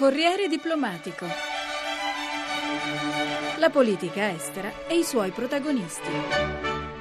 Corriere diplomatico. La politica estera e i suoi protagonisti.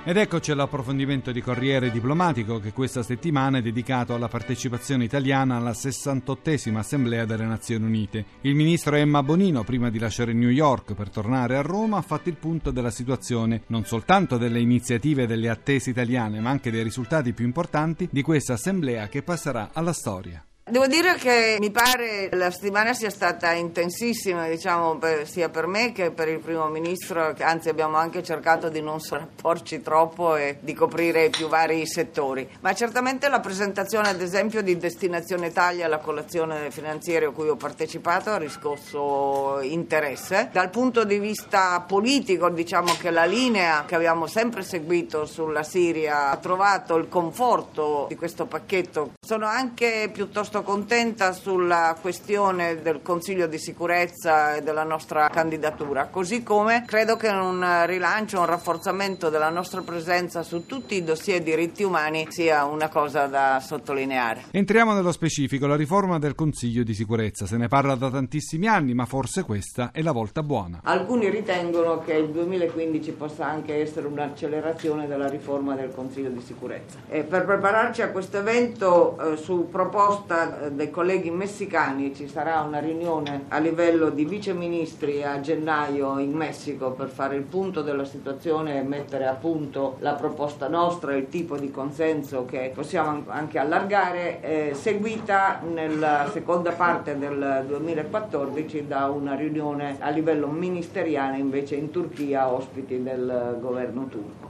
Ed eccoci all'approfondimento di Corriere Diplomatico che questa settimana è dedicato alla partecipazione italiana alla 68esima Assemblea delle Nazioni Unite. Il ministro Emma Bonino, prima di lasciare New York per tornare a Roma, ha fatto il punto della situazione, non soltanto delle iniziative e delle attese italiane, ma anche dei risultati più importanti di questa Assemblea che passerà alla storia. Devo dire che mi pare la settimana sia stata intensissima, diciamo, per, sia per me che per il primo ministro, anzi abbiamo anche cercato di non sovrapporci troppo e di coprire i più vari settori. Ma certamente la presentazione, ad esempio, di Destinazione Italia alla colazione finanziaria a cui ho partecipato ha riscosso interesse. Dal punto di vista politico, diciamo che la linea che abbiamo sempre seguito sulla Siria ha trovato il conforto di questo pacchetto. Sono anche piuttosto molto contenta sulla questione del Consiglio di sicurezza e della nostra candidatura, così come credo che un rilancio, un rafforzamento della nostra presenza su tutti i dossier diritti umani sia una cosa da sottolineare. Entriamo nello specifico, la riforma del Consiglio di sicurezza. Se ne parla da tantissimi anni, ma forse questa è la volta buona. Alcuni ritengono che il 2015 possa anche essere un'accelerazione della riforma del Consiglio di sicurezza. E per prepararci a questo evento, eh, su proposta dei colleghi messicani ci sarà una riunione a livello di viceministri a gennaio in Messico per fare il punto della situazione e mettere a punto la proposta nostra, il tipo di consenso che possiamo anche allargare, eh, seguita nella seconda parte del 2014 da una riunione a livello ministeriale invece in Turchia, ospiti del governo turco.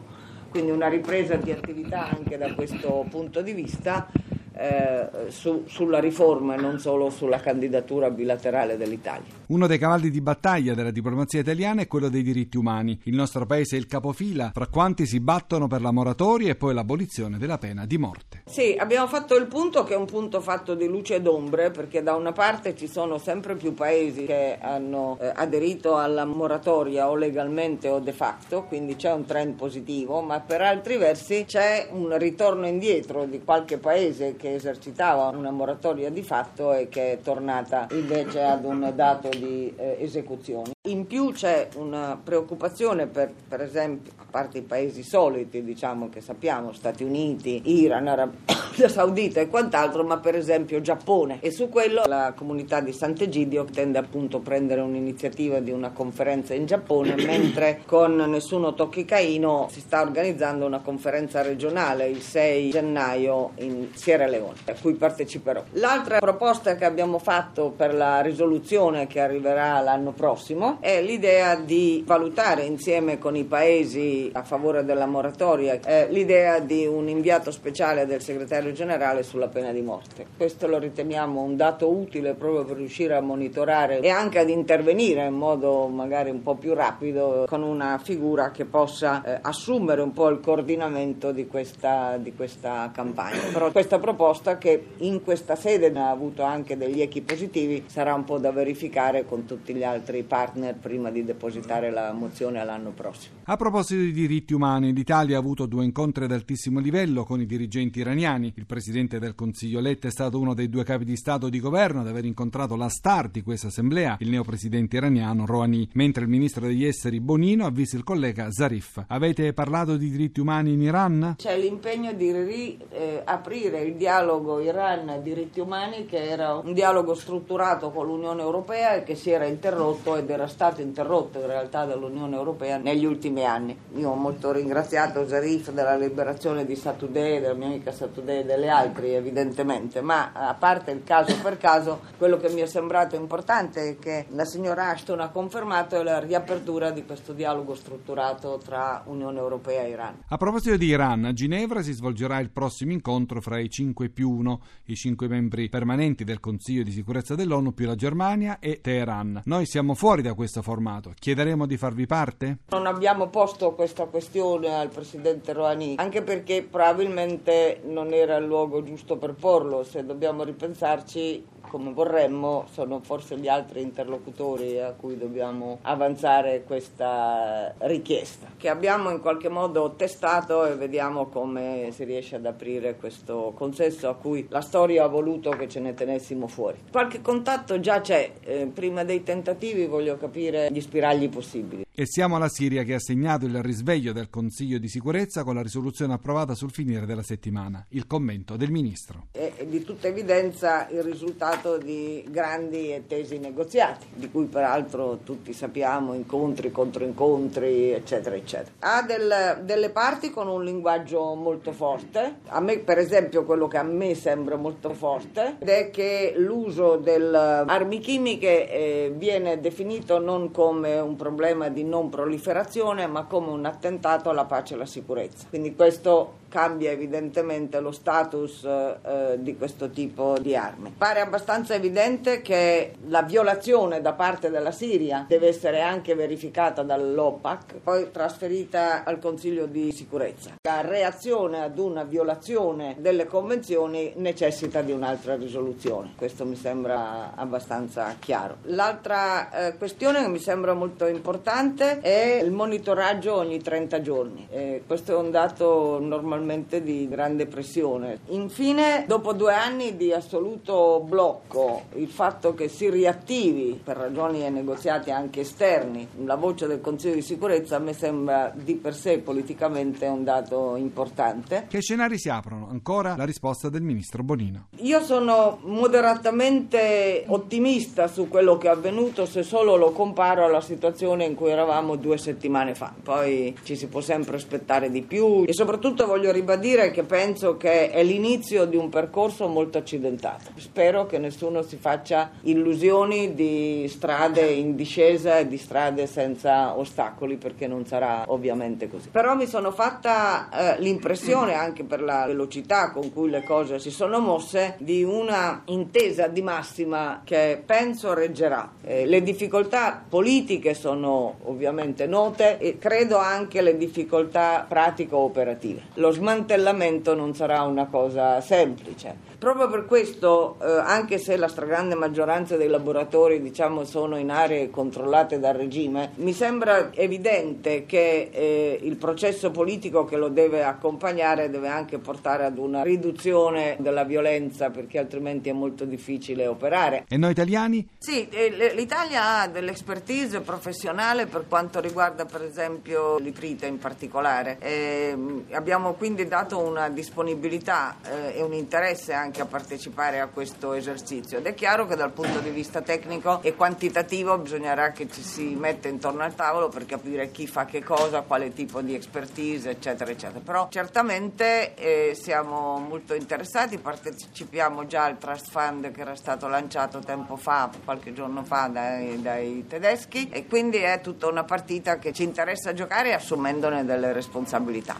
Quindi una ripresa di attività anche da questo punto di vista eh, su, sulla riforma e non solo sulla candidatura bilaterale dell'Italia. Uno dei cavalli di battaglia della diplomazia italiana è quello dei diritti umani. Il nostro paese è il capofila fra quanti si battono per la moratoria e poi l'abolizione della pena di morte. Sì, abbiamo fatto il punto che è un punto fatto di luce ed ombre perché da una parte ci sono sempre più paesi che hanno eh, aderito alla moratoria o legalmente o de facto, quindi c'è un trend positivo, ma per altri versi c'è un ritorno indietro di qualche paese che che esercitava una moratoria di fatto e che è tornata invece ad un dato di eh, esecuzioni. In più c'è una preoccupazione per, per esempio, a parte i paesi soliti, diciamo che sappiamo, Stati Uniti, Iran, Arabia Saudita e quant'altro, ma per esempio Giappone. E su quello la comunità di Sant'Egidio tende appunto a prendere un'iniziativa di una conferenza in Giappone, mentre con Nessuno Tocchi Caino si sta organizzando una conferenza regionale il 6 gennaio in Sierra Leone, a cui parteciperò. L'altra proposta che abbiamo fatto per la risoluzione che arriverà l'anno prossimo è l'idea di valutare insieme con i paesi a favore della moratoria l'idea di un inviato speciale del segretario generale sulla pena di morte. Questo lo riteniamo un dato utile proprio per riuscire a monitorare e anche ad intervenire in modo magari un po' più rapido con una figura che possa eh, assumere un po' il coordinamento di questa, di questa campagna. Però questa proposta che in questa sede ha avuto anche degli echi positivi sarà un po' da verificare con tutti gli altri partner partner prima di depositare la mozione all'anno prossimo. A proposito di diritti umani, l'Italia ha avuto due incontri ad altissimo livello con i dirigenti iraniani. Il presidente del Consiglio Letta è stato uno dei due capi di Stato e di governo ad aver incontrato la star di questa assemblea, il neopresidente iraniano Rouhani, mentre il ministro degli esteri Bonino ha visto il collega Zarif. Avete parlato di diritti umani in Iran? C'è l'impegno di riaprire eh, il dialogo Iran-diritti umani che era un dialogo strutturato con l'Unione Europea e che si era interrotto ed era stato interrotto in realtà dall'Unione Europea negli ultimi anni. Io ho molto ringraziato Zarif della liberazione di Satudeh, della mia amica Satudeh e delle altre evidentemente, ma a parte il caso per caso, quello che mi è sembrato importante è che la signora Ashton ha confermato la riapertura di questo dialogo strutturato tra Unione Europea e Iran. A proposito di Iran, a Ginevra si svolgerà il prossimo incontro fra i 5 più 1, i 5 membri permanenti del Consiglio di sicurezza dell'ONU più la Germania e Teheran. Noi siamo fuori da questo formato. Chiederemo di farvi parte? Non abbiamo posto questa questione al Presidente Rouhani, anche perché probabilmente non era il luogo giusto per porlo. Se dobbiamo ripensarci, come vorremmo, sono forse gli altri interlocutori a cui dobbiamo avanzare questa richiesta, che abbiamo in qualche modo testato e vediamo come si riesce ad aprire questo consesso a cui la storia ha voluto che ce ne tenessimo fuori. Qualche contatto già c'è, eh, prima dei tentativi voglio capire gli spiragli possibili. E siamo alla Siria che ha segnato il risveglio del Consiglio di sicurezza con la risoluzione approvata sul finire della settimana. Il commento del Ministro. È di tutta evidenza il risultato di grandi e tesi negoziati, di cui peraltro tutti sappiamo, incontri, controincontri, eccetera, eccetera. Ha del, delle parti con un linguaggio molto forte. A me, per esempio, quello che a me sembra molto forte ed è che l'uso delle armi chimiche eh, viene definito non come un problema di non proliferazione, ma come un attentato alla pace e alla sicurezza. Quindi questo cambia evidentemente lo status eh, di questo tipo di armi. Pare abbastanza evidente che la violazione da parte della Siria deve essere anche verificata dall'OPAC, poi trasferita al Consiglio di sicurezza. La reazione ad una violazione delle convenzioni necessita di un'altra risoluzione, questo mi sembra abbastanza chiaro. L'altra eh, questione che mi sembra molto importante è il monitoraggio ogni 30 giorni. Eh, questo è un dato normalmente normalmente di grande pressione. Infine, dopo due anni di assoluto blocco, il fatto che si riattivi per ragioni e negoziati anche esterni la voce del Consiglio di sicurezza a me sembra di per sé politicamente un dato importante. Che scenari si aprono? Ancora la risposta del ministro Bonino. Io sono moderatamente ottimista su quello che è avvenuto se solo lo comparo alla situazione in cui eravamo due settimane fa. Poi ci si può sempre aspettare di più e soprattutto voglio ribadire che penso che è l'inizio di un percorso molto accidentato. Spero che nessuno si faccia illusioni di strade in discesa e di strade senza ostacoli, perché non sarà ovviamente così. Però mi sono fatta eh, l'impressione, anche per la velocità con cui le cose si sono mosse, di una intesa di massima che penso reggerà. Eh, le difficoltà politiche sono ovviamente note e credo anche le difficoltà pratico-operative. Lo smantellamento non sarà una cosa semplice. Proprio per questo, eh, anche se la stragrande maggioranza dei laboratori diciamo, sono in aree controllate dal regime, mi sembra evidente che eh, il processo politico che lo deve accompagnare deve anche portare ad una riduzione della violenza perché altrimenti è molto difficile operare. E noi italiani? Sì, eh, l'Italia ha dell'expertise professionale per quanto riguarda per esempio l'itrite in particolare. Ehm, abbiamo quindi dato una disponibilità eh, e un interesse anche anche a partecipare a questo esercizio. Ed è chiaro che dal punto di vista tecnico e quantitativo bisognerà che ci si metta intorno al tavolo per capire chi fa che cosa, quale tipo di expertise eccetera eccetera. Però certamente eh, siamo molto interessati. Partecipiamo già al trust fund che era stato lanciato tempo fa qualche giorno fa dai, dai tedeschi. E quindi è tutta una partita che ci interessa giocare assumendone delle responsabilità